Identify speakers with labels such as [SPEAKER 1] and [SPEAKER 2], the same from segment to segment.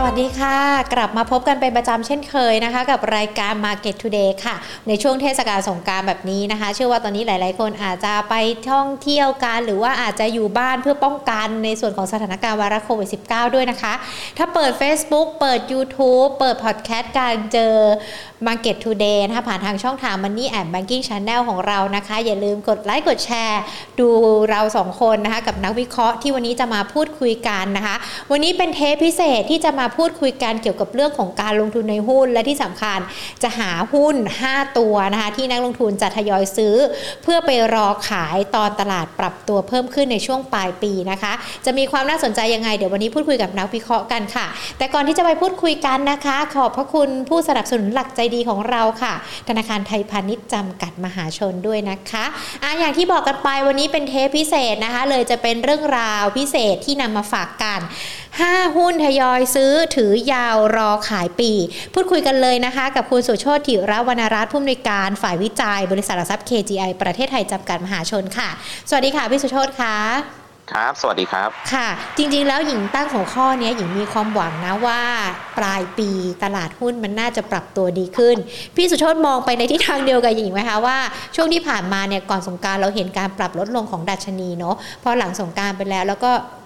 [SPEAKER 1] สวัสดีค่ะ กลับมาพบกันเป็นประจำเช่นเคยนะคะ กับรายการ Market Today ค่ะ ในช่วงเทศกาลสงกรารแบบนี้นะคะ เชื่อว่าตอนนี้หลาย ๆ คนอาจจะไปท่องเที่ยวกัน หรือว่าอาจจะอยู่บ้านเพื่อป้องกันในส่วนของสถานการณ์ไวรัสโควิด -19 ด้วยนะคะ ถ้าเปิด Facebook เปิด YouTube เปิดพอดแคสต์การเจอ Market Today นะคะผ่านทางช่องทาง Money and Banking Channel ของเรานะคะ อย่าลืมกดไลค์กดแชร์ ดูเราสองคนนะคะกับนักวิเคราะห์ที่วันนี้จะมาพูดคุยกันนะคะ วันนี้เป็นเทปพิเศษที่จะมาพูดคุยกันเกี่ยวกับเรื่องของการลงทุนในหุ้น และที่สำคัญจะหาหุ้น 5 ตัวนะคะที่นักลงทุนจะทยอยซื้อ เพื่อไปรอขายตอนตลาดปรับตัวเพิ่มขึ้นในช่วงปลายปีนะคะ จะมีความน่าสนใจยังไงเดี๋ยววันนี้พูดคุยกับนักวิเคราะห์กันค่ะ แต่ก่อนที่จะไปพูดคุยกันนะคะ ขอบพระคุณผู้สนับสนุนหลักใจดีของเราค่ะ ธนาคารไทยพาณิชย์จำกัดมหาชนด้วยนะคะอะอย่างที่บอกกันไปวันนี้เป็นเทปพิเศษนะคะ เลยจะเป็นเรื่องราวพิเศษที่นำมาฝากกัน 5 หุ้นทยอยซื้อถือยาวรอขายปี พูดคุยกันเลยนะคะ กับคุณสุโชติถิระวรรณรัตน์ผู้อำนวยการฝ่ายวิจัย บริษัทหลักทรัพย์ KGI ประเทศไทยจำกัดมหาชนค่ะ สวัสดีค่ะพี่สุโชติค่ะ
[SPEAKER 2] ครับ สวัสดีครับ
[SPEAKER 1] ค่ะ จริงๆ แล้วหญิงตั้งหัวข้อเนี้ยหญิงมีความหวังนะว่า ปลายปีตลาดหุ้นมันน่าจะปรับตัวดีขึ้น พี่สุโชตมองไปในทิศทางเดียวกับหญิงไหมคะว่าช่วงที่ผ่านมาเนี่ยก่อนสงกรารเราเห็นการปรับลดลงของดัชนีเนาะพอหลังสงกรานต์ไปแล้วแล้วก็เอ่อ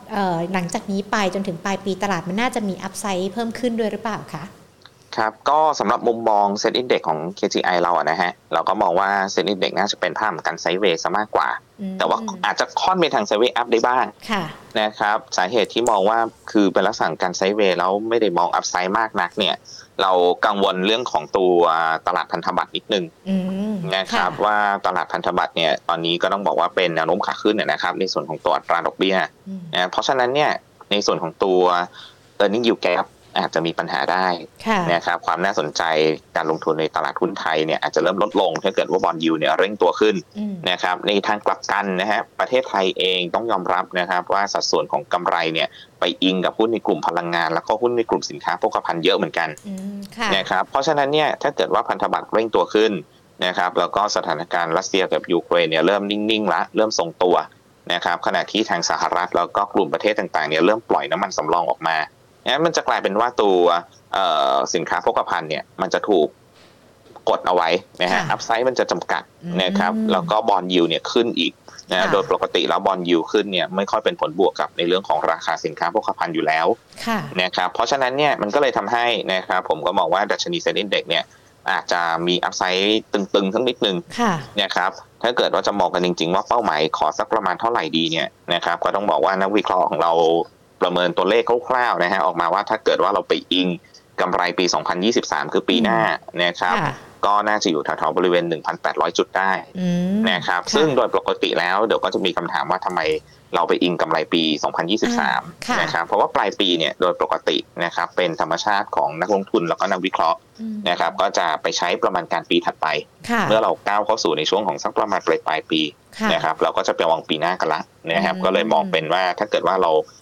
[SPEAKER 1] หลังจากนี้ไปจนถึงปลายปีตลาดมันน่าจะมี upside เพิ่มขึ้นด้วยหรือเปล่าคะ
[SPEAKER 2] ครับก็สำหรับมุมมอง SET Index ของ KGI เราอะนะฮะเราก็มองว่า SET Index น่าจะเป็นภาพของการ sideway ซะมากกว่า
[SPEAKER 1] อืม
[SPEAKER 2] แต่ว่าอาจจะค่อนไปทาง sideway up ได้บ้าง
[SPEAKER 1] ค่ะ
[SPEAKER 2] นะครับสาเหตุที่มองว่าคือเป็นลักษณะของการ sideway แล้วไม่ได้มอง upside มากนักเนี่ย เรากังวลเรื่องของตัวตลาดพันธบัตรนิดนึง
[SPEAKER 1] อืม
[SPEAKER 2] นะครับว่าตลาดพันธบัตรเนี่ยตอนนี้ก็ต้องบอกว่าเป็นแนวโน้มขาขึ้นเนยนะครับ ในส่วนของตัวอัตราดอกเบี้ย
[SPEAKER 1] อืม
[SPEAKER 2] นะเพราะฉะนั้นเนี่ยในส่วนของตัว earning yield gap อาจจะมีปัญหาได้
[SPEAKER 1] ค่ะ
[SPEAKER 2] นะครับความน่าสนใจการลงทุนในตลาดหุ้นไทยเนี่ยอาจจะเริ่มลดลงถ้าเกิดว่าบอลยูเนี่ยเร่งตัวขึ้น
[SPEAKER 1] อืม
[SPEAKER 2] นะครับในทางกลับกันนะฮะประเทศไทยเองต้องยอมรับนะครับว่าสัดส่วนของกำไรเนี่ยไปอิงกับหุ้นในกลุ่มพลังงาน แล้วก็หุ้นในกลุ่มสินค้าโภคภัณฑ์เยอะเหมือนกัน
[SPEAKER 1] อืมค่ะ
[SPEAKER 2] นะครับเพราะฉะนั้นเนี่ยถ้าเกิดว่าพันธบัตรเร่งตัวขึ้นนะครับแล้วก็สถานการณ์รัสเซียกับยูเครนเนี่ยเริ่มนิ่งๆละเริ่มทรงตัวนะครับขณะที่ทางสหรัฐแล้วก็กลุ่มประเทศต่างๆเนี่ยเริ่มปล่อยน้ำมันสำรองออกมา เนี่ยมันจะกลายเป็นว่าตัวเอ่อสินค้าโภคภัณฑ์เนี่ยมันจะถูกกดเอาไว้นะฮะ
[SPEAKER 1] ค่ะ
[SPEAKER 2] upside มันจะจำกัด
[SPEAKER 1] อืม
[SPEAKER 2] นะครับแล้วก็ bond yield เนี่ยขึ้นอีกนะ
[SPEAKER 1] ค่ะ
[SPEAKER 2] โดยปกติแล้ว bond yield ขึ้นเนี่ยไม่ค่อยเป็นผลบวกกับในเรื่องของราคาสินค้าโภคภัณฑ์อยู่แล้ว
[SPEAKER 1] ค่ะ
[SPEAKER 2] นะครับเพราะฉะนั้นเนี่ยมันก็เลยทำให้นะครับผมก็มองว่าดัชนีเซ็นอินเด็กเนี่ยอาจจะมีอัพไซด์ตึงๆทั้งนิดนึง
[SPEAKER 1] ค่ะ
[SPEAKER 2] นะครับถ้าเกิดว่าจะมองกันจริง ๆ ว่าเป้าหมายขอสักประมาณเท่าไหร่ดีเนี่ยนะครับก็ต้องบอกว่านักวิเคราะห์ของเรา ประเมินตัวเลขคร่าวๆนะฮะออกมาว่าถ้าเกิดว่าเราไปอิงกำไรปี 2023 คือปีหน้านะครับ
[SPEAKER 1] ค่ะ
[SPEAKER 2] ก็น่าจะอยู่แถวๆบริเวณ 1,800 จุดได้
[SPEAKER 1] อืม
[SPEAKER 2] นะครับะซึ่งโดยปกติแล้วเดี๋ยวก็จะมีคำถามว่าทำไมเราไปอิงกำไรปี
[SPEAKER 1] ค่ะ
[SPEAKER 2] 2023 นะครับ เพราะว่าปลายปีเนี่ยโดยปกตินะครับเป็นธรรมชาติของนักลงทุนแล้วก็นักวิเคราะห์
[SPEAKER 1] อืม
[SPEAKER 2] นะครับ ก็จะไปใช้ประมาณการปีถัดไป
[SPEAKER 1] ค่ะ
[SPEAKER 2] เมื่อเราก้าวเข้าสู่ในช่วงของสักประมาณปลายปลายๆปี
[SPEAKER 1] ค่ะ
[SPEAKER 2] นะครับ เราก็จะไปมองปีหน้ากันละนะครับ
[SPEAKER 1] อืม
[SPEAKER 2] ก็เลยมองเป็นว่าถ้าเกิดว่าเรา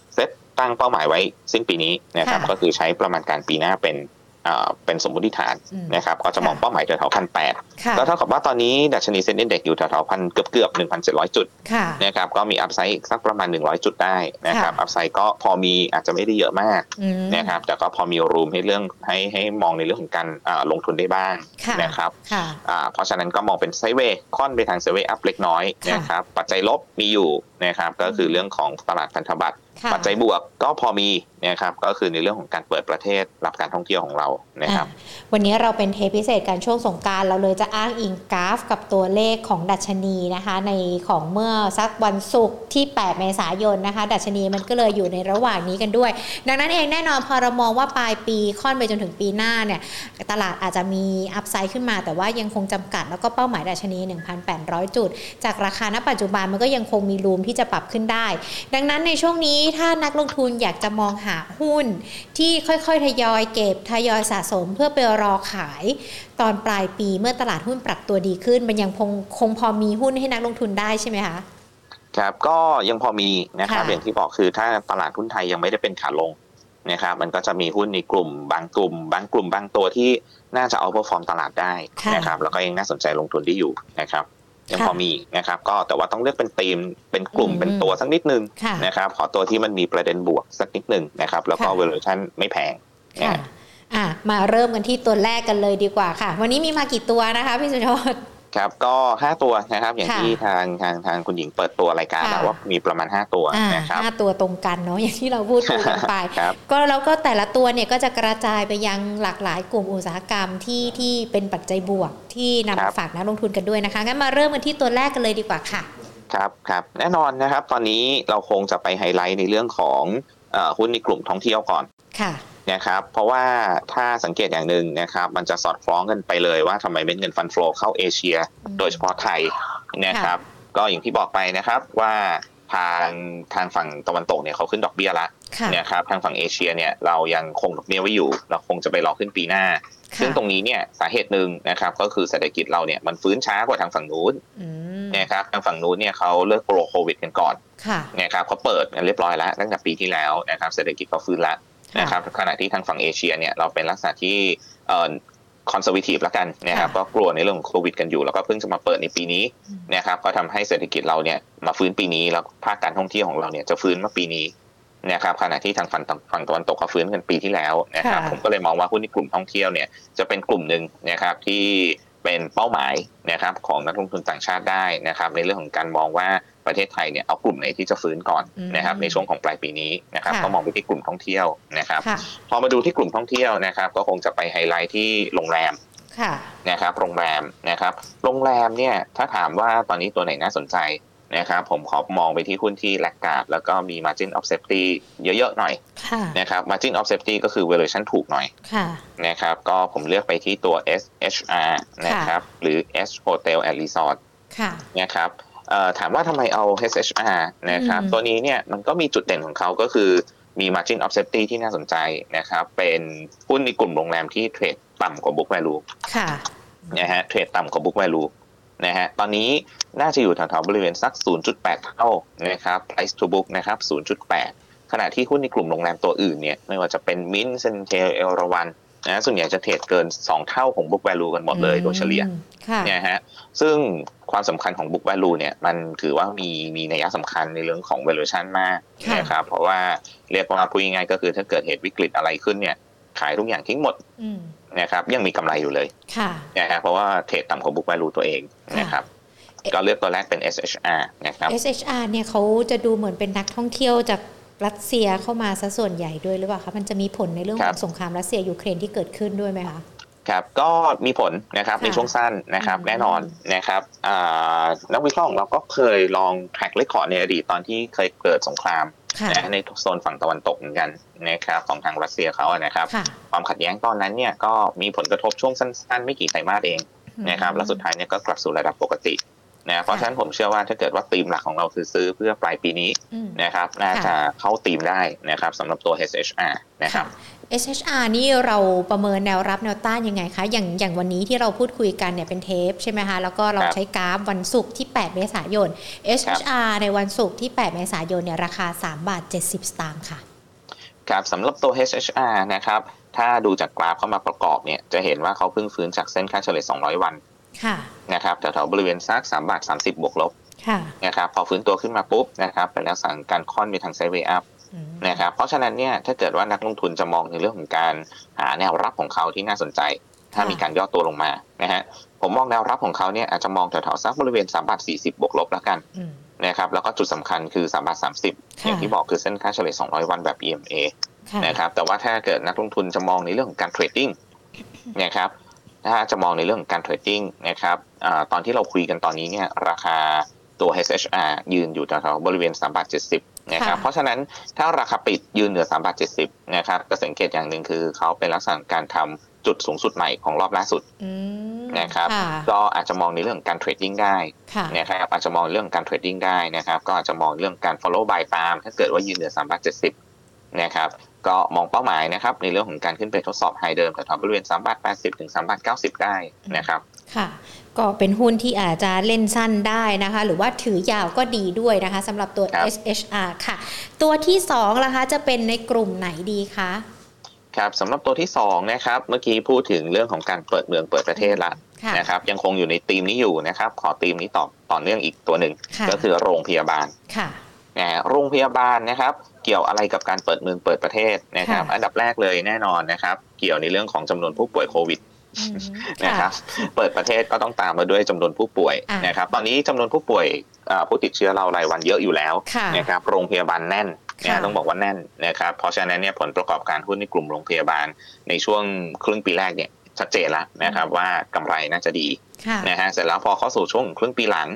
[SPEAKER 2] เซ ตตั้งเป้าหมายไว้สิ้นปีนี้นะครับ
[SPEAKER 1] ค่ะ
[SPEAKER 2] ก็คือใช้ประมาณการปีหน้าเป็นเอ่อเป็นสมมติฐาน
[SPEAKER 1] อืม
[SPEAKER 2] นะครับก็จะมอง
[SPEAKER 1] ค่ะ
[SPEAKER 2] เป้าหมายแถวๆพันแปด
[SPEAKER 1] ค่ะ
[SPEAKER 2] ก็เท่ากับว่าตอนนี้ดัชนีเซ็นดีเด็กอยู่แถวๆพันเกือบเกือบหนึ่งพันเจ็ดร้อยจุด
[SPEAKER 1] ค่ะ
[SPEAKER 2] นะครับก็มี upside อีกสักประมาณ100จุดได้นะครับ
[SPEAKER 1] ค่ะ
[SPEAKER 2] upside ก็พอมีอาจจะไม่ได้เยอะมาก
[SPEAKER 1] อืม
[SPEAKER 2] นะครับแต่ก็พอมี room ให้เรื่องให้ให้มองในเรื่องของการอ่าลงทุนได้บ้าง
[SPEAKER 1] ค่ะ
[SPEAKER 2] นะครับ
[SPEAKER 1] ค่ะ
[SPEAKER 2] อ่าเพราะฉะนั้นก็มองเป็น sideway ค่อนไปทาง sideway up เล็กน้อย
[SPEAKER 1] ค่ะ
[SPEAKER 2] นะครับปัจจัยลบมีอยู่นะครับก็คือเรื่องของตลาดพันธบัตร
[SPEAKER 1] ค่ะ
[SPEAKER 2] ปัจจัยบวกก็พอมีนะครับก็คือในเรื่องของการเปิดประเทศรับการท่องเที่ยวของเรานะครับ
[SPEAKER 1] อะวันนี้เราเป็นเทปพิเศษการช่วงสงกรานต์เราเลยจะอ้างอิงกราฟ กับตัวเลขของดัชนีนะคะ ในของเมื่อสักวันศุกร์ที่ 8 เมษายนนะคะ ดัชนีมันก็เลยอยู่ในระหว่างนี้กันด้วย ดังนั้นเองแน่นอนพอเรามองว่าปลายปีค่อนไปจนถึงปีหน้าเนี่ยตลาดอาจจะมีอัพไซด์ขึ้นมา แต่ว่ายังคงจำกัดแล้วก็เป้าหมายดัชนี 1,800 จุด จากราคาณปัจจุบันมันก็ยังคงมีรูมที่จะปรับขึ้นได้ ดังนั้นในช่วงนี้ถ้านักลงทุนอยากจะมองหาหุ้น ที่ค่อยๆ ทยอยเก็บทยอยสะสมเพื่อไปรอขาย ตอนปลายปีเมื่อตลาดหุ้นปรับตัวดีขึ้น มันยังคงคงพอมีหุ้นให้นักลงทุนได้ใช่ไหมคะ
[SPEAKER 2] ครับก็ยังพอมีนะครับ
[SPEAKER 1] ค่ะ
[SPEAKER 2] อย่างที่บอกคือถ้าตลาดหุ้นไทยยังไม่ได้เป็นขาลงนะครับมันก็จะมีหุ้นในกลุ่ม บางกลุ่ม บางกลุ่มบางตัวที่น่าจะ outperform ตลาดได้
[SPEAKER 1] ค่ะ
[SPEAKER 2] นะครับแล้วก็ยังน่าสนใจลงทุนได้อยู่นะครับ ยัง
[SPEAKER 1] ค่ะ
[SPEAKER 2] พอมีนะครับ ก็แต่ว่าต้องเลือกเป็นธีมเป็นกลุ่ม
[SPEAKER 1] อืม
[SPEAKER 2] เป็นตัวสักนิดนึง
[SPEAKER 1] ค่ะ
[SPEAKER 2] นะครับ ขอตัวที่มันมีประเด็นบวกสักนิดหนึ่งนะครับ แล้วก็
[SPEAKER 1] ค่ะ
[SPEAKER 2] valuation ไม่แพง
[SPEAKER 1] ค่ะอะมาเริ่มกันที่ตัวแรกกันเลยดีกว่าค่ะ วันนี้มีมากี่ตัวนะคะพี่สุชด
[SPEAKER 2] ครับก็ห้าตัวนะครับ อย่างที่ทางทางทางคุณหญิงเปิดตัวรายการแล้วว่ามีประมาณห้าตัวนะครับ
[SPEAKER 1] ห้าตัวตรงกันเนาะอย่างที่เราพูดคุยกันไปก็แล้วก็แต่ละตัวเนี่ยก็จะกระจายไปยังหลากหลายกลุ่มอุตสาหกรรมที่ที่เป็นปัจจัยบวกที่นำมาฝากนักลงทุนกันด้วยนะคะงั้นมาเริ่มกันที่ตัวแรกกันเลยดีกว่าค่ะ
[SPEAKER 2] ครับครับแน่นอนนะครับ ตอนนี้เราคงจะไปไฮไลท์ในเรื่องของหุ้นในกลุ่มท่องเที่ยวก่อน
[SPEAKER 1] ค่ะ
[SPEAKER 2] นะครับเพราะว่าถ้าสังเกตอย่างหนึ่งนะครับมันจะสอดคล้องกันไปเลยว่าทำไมเป็นเงินฟันฟลอเข้าเอเชีย โดยเฉพาะไทยนะครับก็อย่างที่บอกไปนะครับว่าทางทางฝั่งตะวันตกเนี่ยเขาขึ้นดอกเบี้ยละนะครับทางฝั่งเอเชียเนี่ยเรายังคงดอกเบี้ยไว้อยู่ เราคงจะไปรอขึ้นปีหน้า ซึ่งตรงนี้เนี่ยสาเหตุหนึ่งนะครับก็คือเศรษฐกิจเราเนี่ยมันฟื้นช้ากว่าทางฝั่งนู้นนะครับทางฝั่งนู้นเนี่ยเขาเลิกกลัวโควิดกันก่อนนะครับเขาเปิดกันเรียบร้อยแล้วตั้งแต่ปีที่แล้วนะครับเศรษฐกิจก็ฟื้นแล้ว นะครับขณะที่ทางฝั่งเอเชียเนี่ยเราเป็นลักษณะที่เอ่อ conservative แล้วกันนะครับก็กลัวในเรื่องของโควิดกันอยู่ แล้วก็เพิ่งจะมาเปิดในปีนี้นะครับก็ทำให้เศรษฐกิจเราเนี่ยมาฟื้นปีนี้แล้วภาคการท่องเที่ยวของเราเนี่ยจะฟื้นมาปีนี้นะครับขณะที่ทางฝั่งฝั่งตะวันตกเขาฟื้นกันปีที่แล้วนะครับผมก็เลยมองว่าหุ้นในกลุ่มท่องเที่ยวเนี่ยจะเป็นกลุ่มหนึ่งนะครับที่เป็นเป้าหมายนะครับของนักลงทุนต่างชาติได้นะครับในเรื่องของการมองว่า ประเทศไทยเนี่ยเอากลุ่มไหนที่จะฟื้นก่อนนะครับในช่วงของปลายปีนี้นะครับก็มองไปที่กลุ่มท่องเที่ยวนะครับพอมาดูที่กลุ่มท่องเที่ยวนะครับ ก็คงจะไปไฮไลท์ที่โรงแรมนะครับโรงแรมนะครับโรงแรมเนี่ยถ้าถามว่าตอนนี้ตัวไหนน่าสนใจนะครับผมขอมองไปที่หุ้นที่แลกกาดแล้วก็มี margin of safety เยอะๆหน่อยนะครับ margin of safety ก็คือ valuation ถูกหน่อยนะครับก็ผมเลือกไปที่ตัว SHR นะครับหรือ S Hotel and Resort นะครับ ถามว่าทำไมเอา SHR นะครับตัวนี้เนี่ยมันก็มีจุดเด่นของเขาก็คือมี margin of safety ที่น่าสนใจนะครับ เป็นหุ้นในกลุ่มโรงแรมที่เทรดต่ำกว่า book value นะฮะเทรดต่ำกว่า book value นะฮะตอนนี้น่าจะอยู่แถวๆบริเวณสัก 0.8 เท่านะครับ price to book นะครับ 0.8 ขณะที่หุ้นในกลุ่มโรงแรมตัวอื่นเนี่ยไม่ว่าจะเป็นมินเซนเทลเอลราวัน นะส่วนใหญ่จะเทรดเกิน 2 เท่าของ book value กันหมดเลยโดยเฉลี่ยเนี่ยฮะซึ่งความสำคัญของ book value เนี่ยมันถือว่ามีมีนัยสำคัญในเรื่องของ valuation มากนะครับเพราะว่าเรียกว่าพูดง่ายๆก็คือถ้าเกิดเหตุวิกฤตอะไรขึ้นเนี่ยขายทุกอย่างทิ้งหมดนะครับยังมีกำไรอยู่เลยนะฮะเพราะว่า trade ต่ำกว่า book value ตัวเองนะครับก็เลือกตัวแรกเป็น SHR นะครับ
[SPEAKER 1] SHR เนี่ยเขาจะดูเหมือนเป็นนักท่องเที่ยวจาก รัสเซียเข้ามาซะส่วนใหญ่ด้วยหรือเปล่าคะมันจะมีผลในเรื่องของสงครามรัสเซียยูเครนที่เกิดขึ้นด้วยไหมคะ
[SPEAKER 2] ครับก็มีผลนะครับในช่วงสั้นนะครับแน่นอนนะครับนักวิเคราะห์เราก็เคยลอง track record ในอดีตตอนที่เคยเกิดสงครามในโซนฝั่งตะวันตกเหมือนกันนะครับของทางรัสเซียเขานะครับ ความขัดแย้งตอนนั้นเนี่ยก็มีผลกระทบช่วงสั้น ๆ ไม่กี่ไตรมาสเองนะครับแล้วสุดท้ายเนี่ยก็กลับสู่ระดับปกติ นะเพราะฉะนั้นผมเชื่อว่าถ้าเกิดว่าธีมหลักของเราคือซื้อเพื่อปลายปีนี้นะครับน่าจะเข้าธีมได้นะครับสำหรับตัว SHR นะครับ
[SPEAKER 1] SHR นี่เราประเมินแนวรับแนวต้านยังไงคะอย่างอย่างวันนี้ที่เราพูดคุยกันเนี่ยเป็นเทปใช่ไหมคะแล้วก็เราใช้กราฟวันศุกร์ที่ 8 เมษายน SHR ในวันศุกร์ที่ 8 เมษายนเนี่ยราคา 3 บาท 70 สตางค์ค่ะ
[SPEAKER 2] ครับสำหรับตัว HHR นะครับถ้าดูจากกราฟเข้ามาประกอบเนี่ยจะเห็นว่าเขาเพิ่งฟื้นจากเส้นค่าเฉลี่ย 200 วัน นะครับแถวๆบริเวณซัก3บาท30บวกลบนะครับพอฟื้นตัวขึ้นมาปุ๊บนะครับเป็นลักษณะการค่อนไปทางไซด์เวย์อัพนะครับเพราะฉะนั้นเนี่ยถ้าเกิดว่านักลงทุนจะมองในเรื่องของการหาแนวรับของเขาที่น่าสนใจ ถ้ามีการย่อตัวลงมานะฮะผมมองแนวรับของเขาเนี่ยอาจจะมองแถวๆสักบริเวณ3บาท40 บวกลบแล้วกันนะครับแล้วก็จุดสำคัญคือ3บาท30 อย่างที่บอกคือเส้นค่าเฉลี่ย200 วันแบบ EMA นะครับแต่ว่าถ้าเกิดนักลงทุนจะมองในเรื่องของการ trading นะครับ ถ้าจะมองในเรื่องของการ trading นะครับอตอนที่เราคุยกันตอนนี้เนี่ยราคาตัว HHR ยืนอยู่แถวๆบริเวณ3บาท70นะครับ เพราะฉะนั้นถ้าราคาปิดยืนเหนือ3บาท70นะครับก็สังเกตอย่างหนึ่งคือเขาเป็นลักษณะการทำจุดสูงสุดใหม่ของรอบล่าสุดนะครับ ก็อาจจะมองในเรื่องการเทรดดิ้งได้นะครับ อาจจะมองเรื่องการเทรดดิ้งได้นะครับ ก็อาจจะมองเรื่องการ follow buy ตาม ถ้าเกิดว่ายืนเหนือ3บาท70นะครับ ก็มองเป้าหมายนะครับ ในเรื่องของการขึ้นไปทดสอบไฮเดิมแถวๆบริเวณ3บาท80 ถึง3บาท90 ได้นะครับ
[SPEAKER 1] ค่ะ ก็เป็นหุ้นที่อาจจะเล่นสั้นได้นะคะ หรือว่าถือยาวก็ดีด้วยนะคะสำหรับตัว SHR ค่ะ ตัวที่2ล่ะคะจะเป็นในกลุ่มไหนดีคะ
[SPEAKER 2] ครับสำหรับตัวที่2นะครับเมื่อกี้พูดถึงเรื่องของการเปิดเมืองเปิดประเทศละนะครับยังคงอยู่ในธีมนี้อยู่นะครับ ขอธีมนี้ต่อต่อเนื่องอีกตัวหนึ่งก็คือโรงพยาบาล
[SPEAKER 1] ค่ะ
[SPEAKER 2] โรงพยาบาลนะครับ เกี่ยวอะไรกับการเปิดเมืองเปิดประเทศนะครับ
[SPEAKER 1] ค่ะ
[SPEAKER 2] อันดับแรกเลยแน่นอนนะครับ เกี่ยวในเรื่องของจำนวนผู้ป่วยโควิด
[SPEAKER 1] อืม
[SPEAKER 2] นะครับเปิดประเทศก็ต้องตามมาด้วยจำนวนผู้ป่วย
[SPEAKER 1] อะ
[SPEAKER 2] นะครับ ตอนนี้จำนวนผู้ป่วยเอ่อผู้ติดเชื้อเรารายวันเยอะอยู่แล้ว
[SPEAKER 1] ค่ะ
[SPEAKER 2] นะครับโรงพยาบาลแน่น
[SPEAKER 1] ค่ะ
[SPEAKER 2] นะต้องบอกว่าแน่นนะครับเพราะฉะนั้นเนี่ยผลประกอบการหุ้นในกลุ่มโรงพยาบาลในช่วงครึ่งปีแรกเนี่ยชัดเจนแล้วนะครับว่ากำไรน่าจะดี
[SPEAKER 1] ค่ะ
[SPEAKER 2] นะฮะเสร็จแล้วพอเข้าสู่ช่วงครึ่งปีหลัง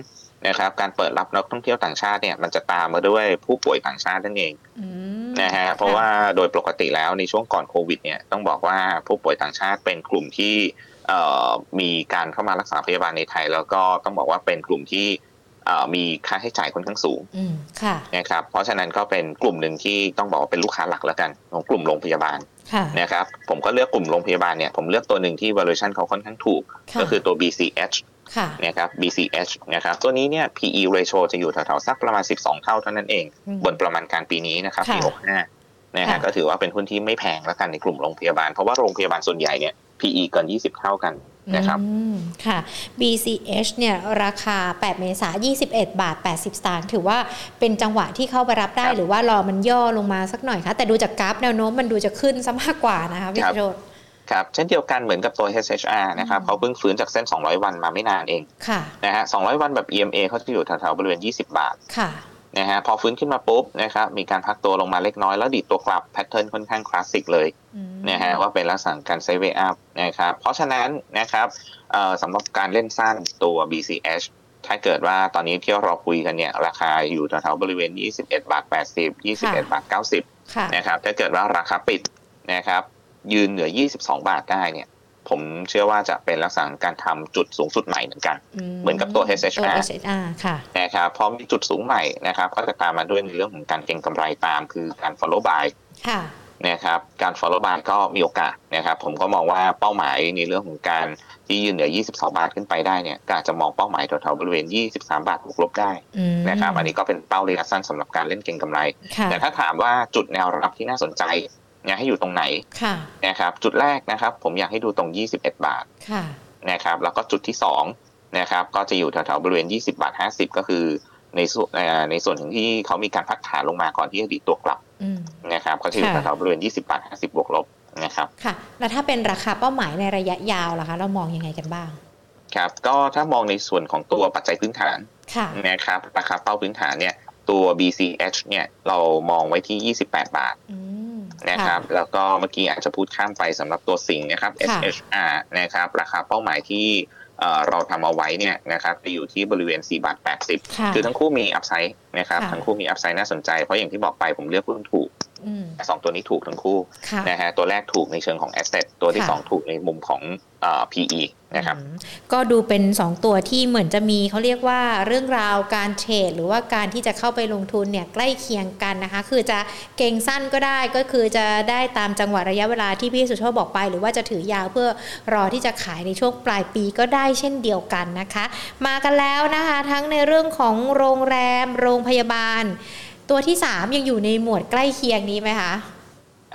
[SPEAKER 2] นะครับการเปิดรับนักท่องเที่ยวต่างชาติเนี่ยมันจะตามมาด้วยผู้ป่วยต่างชาตินั่นเอง
[SPEAKER 1] อืม
[SPEAKER 2] นะฮะเพราะว่าโดยปกติแล้วในช่วงก่อนโควิดเนี่ยต้องบอกว่าผู้ป่วยต่างชาติเป็นกลุ่มที่เอ่อมีการเข้ามารักษาพยาบาลในไทย แล้วก็ต้องบอกว่าเป็นกลุ่มที่เอ่อมีค่าใช้จ่ายค่อนข้างสูง
[SPEAKER 1] อืมค่ะ
[SPEAKER 2] นะครับเพราะฉะนั้นก็เป็นกลุ่มหนึ่งที่ต้องบอกว่าเป็นลูกค้าหลักแล้วกันของกลุ่มโรงพยาบาล
[SPEAKER 1] ค่ะ
[SPEAKER 2] นะครับผมก็เลือกกลุ่มโรงพยาบาลเนี่ยผมเลือกตัวหนึ่งที่ valuation เขาค่อนข้างถูก
[SPEAKER 1] ค่ะ
[SPEAKER 2] ก็คือตัว BCH
[SPEAKER 1] ค่ะ
[SPEAKER 2] นะครับ BCH นะครับตัวนี้เนี่ย PE ratio จะอยู่แถวๆสักประมาณ 12 เท่าเท่านั้นเอง
[SPEAKER 1] อืม
[SPEAKER 2] บนประมาณการปีนี้นะครับปี
[SPEAKER 1] ค่ะ
[SPEAKER 2] 65นะฮะ
[SPEAKER 1] ค่ะ
[SPEAKER 2] ก็ถือว่าเป็นหุ้นที่ไม่แพงแล้วกันในกลุ่มโรงพยาบาล เพราะว่าโรงพยาบาลส่วนใหญ่เนี่ย PE เกิน 20 เท่ากันนะครับ
[SPEAKER 1] อืมค่ะ BCH เนี่ยราคา 8 เมษายน21 บาท 80 สตางค์ถือว่าเป็นจังหวะที่เข้าไปรับได้
[SPEAKER 2] ครับ
[SPEAKER 1] หรือว่ารอมันย่อลงมาสักหน่อยคะแต่ดูจากกราฟแนวโน้มมันดูจะขึ้นซะมากกว่านะคะพี่
[SPEAKER 2] ครับ
[SPEAKER 1] โรด
[SPEAKER 2] ครับเช่นเดียวกันเหมือนกับตัว HHR นะครับ
[SPEAKER 1] อืม
[SPEAKER 2] เขาเพิ่งฟื้นจากเส้น 200 วันมาไม่นานเอง
[SPEAKER 1] ค่ะ
[SPEAKER 2] นะฮะ200 วันแบบ EMA เขาจะอยู่แถวๆบริเวณ 20 บาท
[SPEAKER 1] ค่ะ
[SPEAKER 2] นะฮะพอฟื้นขึ้นมาปุ๊บนะครับมีการพักตัวลงมาเล็กน้อยแล้วดีดตัวกลับ pattern ค่อนข้างคลาสสิกเลย
[SPEAKER 1] อืม
[SPEAKER 2] นะฮะว่าเป็นลักษณะการไซด์เวย์อัพนะครับเพราะฉะนั้นนะครับเอ่อสำหรับการเล่นสั้นตัว BCH ถ้าเกิดว่าตอนนี้ที่เราคุยกันเนี่ยราคาอยู่แถวๆบริเวณ 21 บาท 80 21 บาท 90
[SPEAKER 1] ค่ะ
[SPEAKER 2] นะครับถ้าเกิดว่าราคาปิดนะครับ ยืนเหนือ 22 บาทได้เนี่ย ผมเชื่อว่าจะเป็นลักษณะของการทำจุดสูงสุดใหม่เหมือนกัน เหมือนกับตัว HHR
[SPEAKER 1] ตัว HHR ค่ะ
[SPEAKER 2] นะครับพอมีจุดสูงใหม่นะครับ ก็จะตามมาด้วยในเรื่องของการเก็งกำไรตาม คือการ follow buy
[SPEAKER 1] ค่ะ
[SPEAKER 2] นะครับการ follow buy ก็มีโอกาสนะครับผมก็มองว่าเป้าหมายในเรื่องของการที่ยืนเหนือ 22 บาทขึ้นไปได้เนี่ยก็อาจจะมองเป้าหมายแถวๆบริเวณ 23 บาทบวกลบได้
[SPEAKER 1] อืม
[SPEAKER 2] นะครับอันนี้ก็เป็นเป้าระยะสั้นสำหรับการเล่นเก็งกำไร
[SPEAKER 1] ค่ะ
[SPEAKER 2] แต่ถ้าถามว่าจุดแนวรับที่น่าสนใจเนี่ยให้อยู่ตรงไหน
[SPEAKER 1] ค่ะ
[SPEAKER 2] นะครับ จุดแรกนะครับ ผมอยากให้ดูตรง 21 บาท
[SPEAKER 1] ค่ะ
[SPEAKER 2] นะครับ แล้วก็จุดที่2นะครับ ก็จะอยู่แถวๆบริเวณ 20 บาท 50 ก็คือในส่วนเอ่อในส่วนถึงที่เขามีการพักฐานลงมาก่อนที่จะดีดตัวกลับ
[SPEAKER 1] อืม
[SPEAKER 2] นะครับก็จะอยู่
[SPEAKER 1] ค่ะ
[SPEAKER 2] แถวๆบริเวณ 20 บาท 50 บวกลบนะครับ
[SPEAKER 1] ค่ะแล้วถ้าเป็นราคาเป้าหมายในระยะยาวล่ะคะเรามองยังไงกันบ้าง
[SPEAKER 2] ครับก็ถ้ามองในส่วนของตัวปัจจัยพื้นฐาน
[SPEAKER 1] ค่ะ
[SPEAKER 2] นะครับราคาเป้าพื้นฐานเนี่ยตัว BCH เนี่ยเรามองไว้ที่ 28 บาท
[SPEAKER 1] อืม
[SPEAKER 2] นะครับแล้วก็เมื่อกี้อาจจะพูดข้ามไปสำหรับตัวสิงห์นะครับ
[SPEAKER 1] ค่ะ
[SPEAKER 2] SHR นะครับราคาเป้าหมายที่เอ่อเราทำเอาไว้เนี่ยนะครับจะอยู่ที่บริเวณ4บาท80
[SPEAKER 1] ค่ะ
[SPEAKER 2] คือทั้งคู่มีอัพไซด์ นะครับ
[SPEAKER 1] ค่ะ
[SPEAKER 2] ทั้งคู่มีอัพไซด์น่าสนใจ เพราะอย่างที่บอกไปผมเลือกหุ้นถูก
[SPEAKER 1] อืม
[SPEAKER 2] สองตัวนี้ถูกทั้งคู่
[SPEAKER 1] ค่ะ
[SPEAKER 2] นะฮะตัวแรกถูกในเชิงของ asset ตัวที่
[SPEAKER 1] ค่ะ
[SPEAKER 2] สองถูกในมุมของเอ่อ PE นะครับ
[SPEAKER 1] อืมก็ดูเป็น 2 ตัวที่เหมือนจะมีเขาเรียกว่าเรื่องราวการเทรดหรือว่าการที่จะเข้าไปลงทุนเนี่ยใกล้เคียงกันนะคะ คือจะเก่งสั้นก็ได้ก็คือจะได้ตามจังหวะระยะเวลาที่พี่สุโชคบอกไป หรือว่าจะถือยาวเพื่อรอที่จะขายในช่วงปลายปีก็ได้เช่นเดียวกันนะคะ มากันแล้วนะคะ ทั้งในเรื่องของโรงแรม โรงพยาบาล ตัวที่3ยังอยู่ในหมวดใกล้เคียงนี้ไหมคะ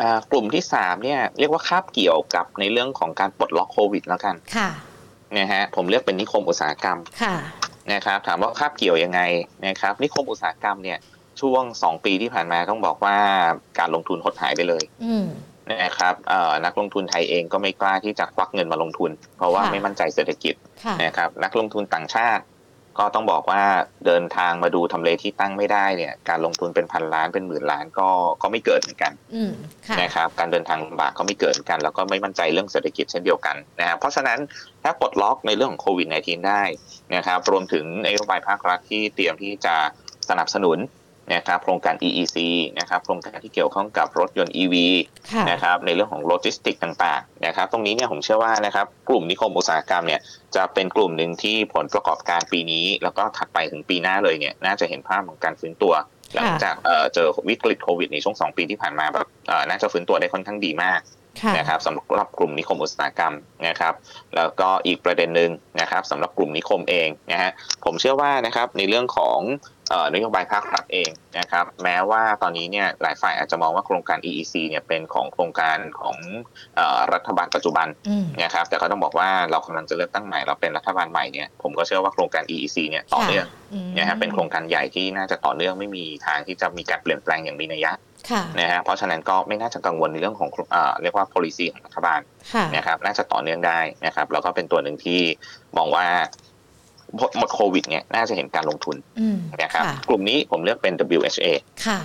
[SPEAKER 2] อ่ากลุ่มที่3เนี่ยเรียกว่าคาบเกี่ยวกับในเรื่องของการปลดล็อกโควิดแล้วกัน
[SPEAKER 1] ค่ะ
[SPEAKER 2] นะฮะผมเลือกเป็นนิคมอุตสาหกรรม
[SPEAKER 1] ค่ะ
[SPEAKER 2] นะครับถามว่าคาบเกี่ยวยังไงนะครับนิคมอุตสาหกรรมเนี่ยช่วง2ปีที่ผ่านมาต้องบอกว่าการลงทุนหดหายไปเลย
[SPEAKER 1] อืม
[SPEAKER 2] นะครับเอ่อนักลงทุนไทยเองก็ไม่กล้าที่จะควักเงินมาลงทุน เพราะว่า
[SPEAKER 1] ค่ะ
[SPEAKER 2] ไม่มั่นใจเศรษฐกิจ
[SPEAKER 1] ค่ะ
[SPEAKER 2] นะครับนักลงทุนต่างชาติ ก็ต้องบอกว่าเดินทางมาดูทำเลที่ตั้งไม่ได้เนี่ย การลงทุนเป็นพันล้านเป็นหมื่นล้านก็ก็ไม่เกิดเหมือนกัน
[SPEAKER 1] อืมค่ะ
[SPEAKER 2] นะครับ การเดินทางลำบากก็ไม่เกิดเหมือนกัน แล้วก็ไม่มั่นใจเรื่องเศรษฐกิจเช่นเดียวกันนะครับเพราะฉะนั้นถ้าปลดล็อกในเรื่องของโควิด -19 ได้นะครับ รวมถึงนโยบายภาครัฐที่เตรียมที่จะสนับสนุน นะครับโครงการ EEC นะครับโครงการที่เกี่ยวข้องกับรถยนต์ EV
[SPEAKER 1] ค่ะ
[SPEAKER 2] นะครับในเรื่องของโลจิสติกต่างๆนะครับตรงนี้เนี่ยผมเชื่อว่านะครับกลุ่มนิคมอุตสาหกรรมเนี่ยจะเป็นกลุ่มหนึ่งที่ผลประกอบการปีนี้ แล้วก็ถัดไปถึงปีหน้าเลยเนี่ยน่าจะเห็นภาพของการฟื้นตัวหลังจากเอ่อเจอวิกฤตโควิดในช่วง 2 ปีที่ผ่านมาแบบเอ่อน่าจะฟื้นตัวได้ค่อนข้างดีมาก
[SPEAKER 1] ค่ะ
[SPEAKER 2] นะครับสำหรับกลุ่มนิคมอุตสาหกรรมนะครับ แล้วก็อีกประเด็นหนึ่งนะครับสำหรับกลุ่มนิคมเองนะฮะผมเชื่อว่านะครับในเรื่องของเอ่อนโยบายภาครัฐเองนะครับ แม้ว่าตอนนี้เนี่ยหลายฝ่ายอาจจะมองว่าโครงการ EEC เนี่ยเป็นของโครงการของเอ่อรัฐบาลปัจจุบัน
[SPEAKER 1] อืม
[SPEAKER 2] นะครับ แต่ก็ต้องบอกว่าเรากำลังจะเลือกตั้งใหม่เราเป็นรัฐบาลใหม่เนี่ยผมก็เชื่อว่าโครงการ EEC เนี่ยต่อเนื่อง
[SPEAKER 1] อืม
[SPEAKER 2] นะฮะเป็นโครงการใหญ่ที่น่าจะต่อเนื่องไม่มีทางที่จะมีการเปลี่ยนแปลงอย่างมีนัยยะ
[SPEAKER 1] ค่ะ
[SPEAKER 2] นะฮะเพราะฉะนั้นก็ไม่น่าจะกังวลในเรื่องของเอ่อเรียกว่า policy ของรัฐบาล
[SPEAKER 1] ค่ะ
[SPEAKER 2] นะครับน่าจะต่อเนื่องได้นะครับแล้วก็เป็นตัวหนึ่งที่มองว่าหมดหมดโควิดเนี่ยน่าจะเห็นการลงทุน
[SPEAKER 1] อืม
[SPEAKER 2] นะครับ
[SPEAKER 1] ค่ะ
[SPEAKER 2] กลุ่มนี้ผมเลือกเป็น WHA
[SPEAKER 1] ค่ะ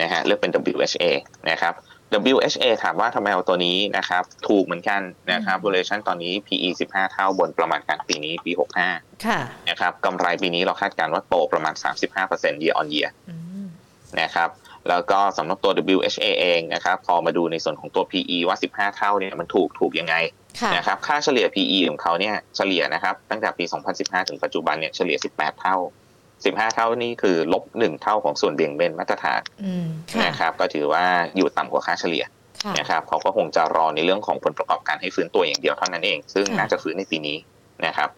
[SPEAKER 2] นะฮะเลือกเป็น WHA นะครับ WHA ถามว่าทำไมเอาตัวนี้นะครับ ถูกเหมือนกันนะครับ valuation ตอนนี้ PE 15 เท่าบนประมาณการปีนี้ปี 65
[SPEAKER 1] ค่ะ
[SPEAKER 2] นะครับกำไรปีนี้เราคาดการณ์ว่าโตประมาณ 35% year on year
[SPEAKER 1] อืม
[SPEAKER 2] นะครับแล้วก็สำหรับตัว WHA เองนะครับพอมาดูในส่วนของตัว PE ว่า 15 เท่าเนี่ยมันถูกถูกยังไง
[SPEAKER 1] ค่ะ
[SPEAKER 2] นะครับค่าเฉลี่ย PE ของเขาเนี่ยเฉลี่ยนะครับตั้งแต่ปี 2015 ถึงปัจจุบันเนี่ยเฉลี่ย 18 เท่า 15 เท่านี่คือลบ 1 เท่าของส่วนเบี่ยงเบนมาตรฐาน
[SPEAKER 1] อืมค่ะ
[SPEAKER 2] นะครับก็ถือว่าอยู่ต่ำกว่าค่าเฉลี่ย
[SPEAKER 1] ค่ะ
[SPEAKER 2] นะครับเขาก็คงจะรอในเรื่องของผลประกอบการให้ฟื้นตัวอย่างเดียวเท่านั้นเอง ซึ่ง
[SPEAKER 1] ค่ะ
[SPEAKER 2] น่าจะฟื้นในปีนี้นะครับ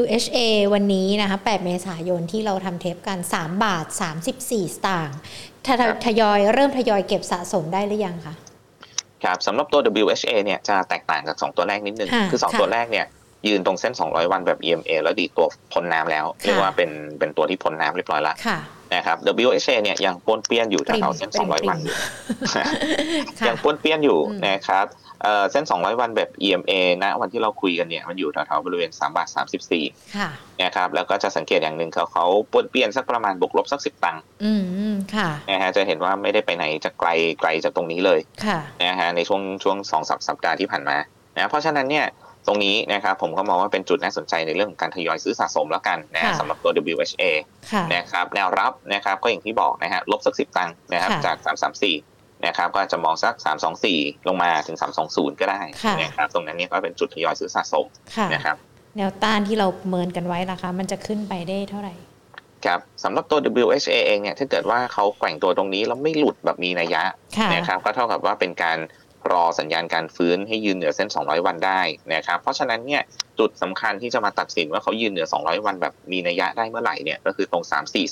[SPEAKER 1] WHA วันนี้นะคะ 8 เมษายนที่เราทำเทปกัน 3 บาท 34 สตางค์ทย
[SPEAKER 2] ครับ
[SPEAKER 1] ทยอยเริ่มทยอยเก็บสะสมได้หรือยังคะ
[SPEAKER 2] ครับสำหรับตัว WHA เนี่ยจะแตกต่างจาก 2 ตัวแรกนิดนึง
[SPEAKER 1] ค่ะ
[SPEAKER 2] คือ
[SPEAKER 1] ค่ะ
[SPEAKER 2] 2ตัวแรกเนี่ยยืนตรงเส้น 200 วันแบบ EMA แล้วดีดตัวพ้นน้ำแล้ว
[SPEAKER 1] ค่ะ
[SPEAKER 2] เรียกว่าเป็นเป็นตัวที่พ้นน้ำเรียบร้อยแล้ว
[SPEAKER 1] ค่ะ
[SPEAKER 2] นะครับ WHA เนี่ยยังป้วนเปี้ยนอยู่แถวๆเส้น 200 วันอยู่
[SPEAKER 1] ค่ะ
[SPEAKER 2] ยังป้วนเปี้ยนอยู่
[SPEAKER 1] อืม
[SPEAKER 2] นะครับ เอ่อเส้น 200 วันแบบ EMA นะวันที่เราคุยกันเนี่ยมันอยู่แถวๆบริเวณ3บาท34
[SPEAKER 1] ค่ะ
[SPEAKER 2] นะครับแล้วก็จะสังเกตอย่างหนึ่งเขาเขาป้วนเปี้ยนสักประมาณบวกลบสัก10ตังค์
[SPEAKER 1] อืมอืมค่ะ
[SPEAKER 2] นะฮะจะเห็นว่าไม่ได้ไปไหนจะไกลไกลจากตรงนี้เลย
[SPEAKER 1] ค่ะ
[SPEAKER 2] นะฮะในช่วงช่วงสองสัปสัปดาห์ที่ผ่านมานะเพราะฉะนั้นเนี่ยตรงนี้นะครับผมก็มองว่าเป็นจุดน่าสนใจในเรื่องของการทยอยซื้อสะสมแล้วกันนะ
[SPEAKER 1] ค่ะ
[SPEAKER 2] สำหรับตัว WHA
[SPEAKER 1] ค่ะ
[SPEAKER 2] นะครับแนวรับนะครับก็อย่างที่บอกนะฮะลบสักสิบตังค์นะครับ
[SPEAKER 1] ค่ะ
[SPEAKER 2] จาก 334 นะครับก็อาจจะมองสัก 324 ลงมาถึง 320 ก็ได้
[SPEAKER 1] ค่ะ
[SPEAKER 2] นะครับตรงนั้นเนี่ยก็เป็นจุดทยอยซื้อสะสม
[SPEAKER 1] ค่ะ
[SPEAKER 2] นะครับ
[SPEAKER 1] แนวต้านที่เราประเมินกันไว้ล่ะคะมันจะขึ้นไปได้เท่าไหร่
[SPEAKER 2] ครับสำหรับตัว WHA เองเนี่ยถ้าเกิดว่าเขาแกว่งตัวตรงนี้แล้วไม่หลุดแบบมีนัยยะ
[SPEAKER 1] ค่ะ
[SPEAKER 2] นะครับก็เท่ากับว่าเป็นการ รอสัญญาณการฟื้นให้ยืนเหนือเส้น 200 วันได้นะครับ เพราะฉะนั้นเนี่ยจุดสำคัญที่จะมาตัดสินว่าเขายืนเหนือ 200 วันแบบมีนัยยะได้เมื่อไหร่เนี่ยก็คือตรง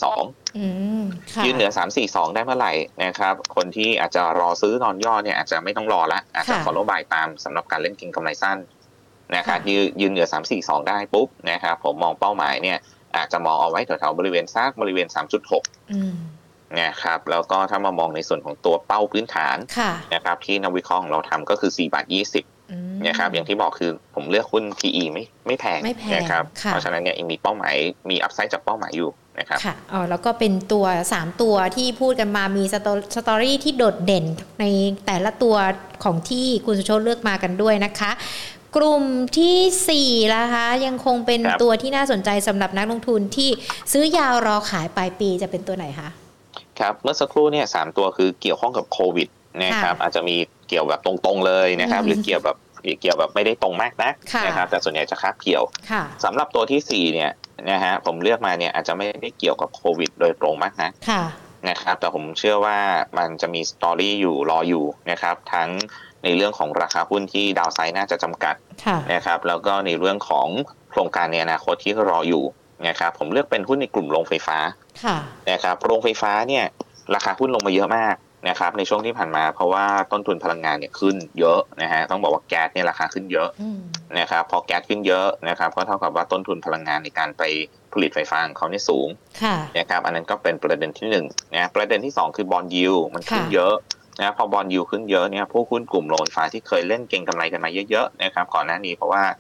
[SPEAKER 2] 342
[SPEAKER 1] อืมค่ะ
[SPEAKER 2] ยืนเหนือ 342 ได้เมื่อไหร่นะครับ คนที่อาจจะรอซื้อนอนย่อเนี่ยอาจจะไม่ต้องรอละอาจจะ
[SPEAKER 1] ค่ะ
[SPEAKER 2] follow buy ตามสำหรับการเล่นเก็งกำไรสั้นนะครับ
[SPEAKER 1] ค่ะ
[SPEAKER 2] ยืนยืนเหนือ 342 ได้ปุ๊บนะครับผมมองเป้าหมายเนี่ยอาจจะมองเอาไว้แถวๆบริเวณซักบริเวณ 3.6
[SPEAKER 1] อืม
[SPEAKER 2] นะครับแล้วก็ถ้ามามองในส่วนของตัวเป้าพื้นฐาน
[SPEAKER 1] ค่ะ
[SPEAKER 2] นะครับที่นักวิเคราะห์ของเราทำก็คือ 4 บาท 20
[SPEAKER 1] อืม
[SPEAKER 2] นะครับอย่างที่บอกคือผมเลือกหุ้น PE ไม่ไม่แพง
[SPEAKER 1] ไม่แพง
[SPEAKER 2] นะครับ
[SPEAKER 1] ค่ะ
[SPEAKER 2] เพราะฉะนั้นเนี่ยยังมีเป้าหมายมี upside จากเป้าหมายอยู่นะครับ
[SPEAKER 1] ค่ะอ๋อแล้วก็เป็นตัว 3 ตัวที่พูดกันมามีสตอ story ที่โดดเด่นในแต่ละตัวของที่คุณสุโชตเลือกมากันด้วยนะคะ กลุ่มที่4ล่ะคะยังคงเป็น
[SPEAKER 2] ครับ
[SPEAKER 1] ตัวที่น่าสนใจสำหรับนักลงทุนที่ซื้อยาวรอขายปลายปีจะเป็นตัวไหนคะ
[SPEAKER 2] ครับเมื่อสักครู่เนี่ยสามตัวคือเกี่ยวข้องกับโควิดนะครับ
[SPEAKER 1] ค่ะ
[SPEAKER 2] อาจจะมีเกี่ยวแบบตรงๆเลยนะครับ
[SPEAKER 1] อืม
[SPEAKER 2] หรือเกี่ยวแบบเกี่ยวแบบไม่ได้ตรงมากนัก
[SPEAKER 1] ค่ะ
[SPEAKER 2] นะครับ แต่ส่วนใหญ่จะคาบเกี่ยว
[SPEAKER 1] ค่ะ
[SPEAKER 2] สำหรับตัวที่สี่เนี่ยนะฮะผมเลือกมาเนี่ยอาจจะไม่ได้เกี่ยวกับโควิด โดยตรงมากนัก
[SPEAKER 1] ค่ะ
[SPEAKER 2] นะครับ แต่ผมเชื่อว่ามันจะมีสตอรี่อยู่รออยู่นะครับ ทั้งในเรื่องของราคาหุ้นที่ดาวไซด์น่าจะจำกัด
[SPEAKER 1] ค่ะ
[SPEAKER 2] นะครับ แล้วก็ในเรื่องของโครงการในอนาคตที่รออยู่ นะครับผมเลือกเป็นหุ้นในกลุ่มโรงไฟฟ้า
[SPEAKER 1] ค่ะ
[SPEAKER 2] นะครับโรงไฟฟ้าเนี่ยราคาหุ้นลงมาเยอะมากนะครับในช่วงที่ผ่านมาเพราะว่าต้นทุนพลังงานเนี่ยขึ้นเยอะนะฮะต้องบอกว่าแก๊สเนี่ยราคาขึ้นเยอะ
[SPEAKER 1] อืม
[SPEAKER 2] นะครับพอแก๊สขึ้นเยอะนะครับก็เท่ากับว่าต้นทุนพลังงานในการไปผลิตไฟฟ้าของเขาเนี่ยสูง
[SPEAKER 1] ค่ะ
[SPEAKER 2] นะครับอันนั้นก็เป็นประเด็นที่หนึ่งนะประเด็นที่สองคือ bond yield มันขึ้น
[SPEAKER 1] ค่ะ
[SPEAKER 2] เยอะนะพอ bond yield ขึ้นเยอะเนี่ยพวกหุ้นกลุ่มโรงไฟฟ้าที่เคยเล่นเก็งกำไรกันมาเยอะๆนะครับก่อนหน้านี้เพราะว่าอ่า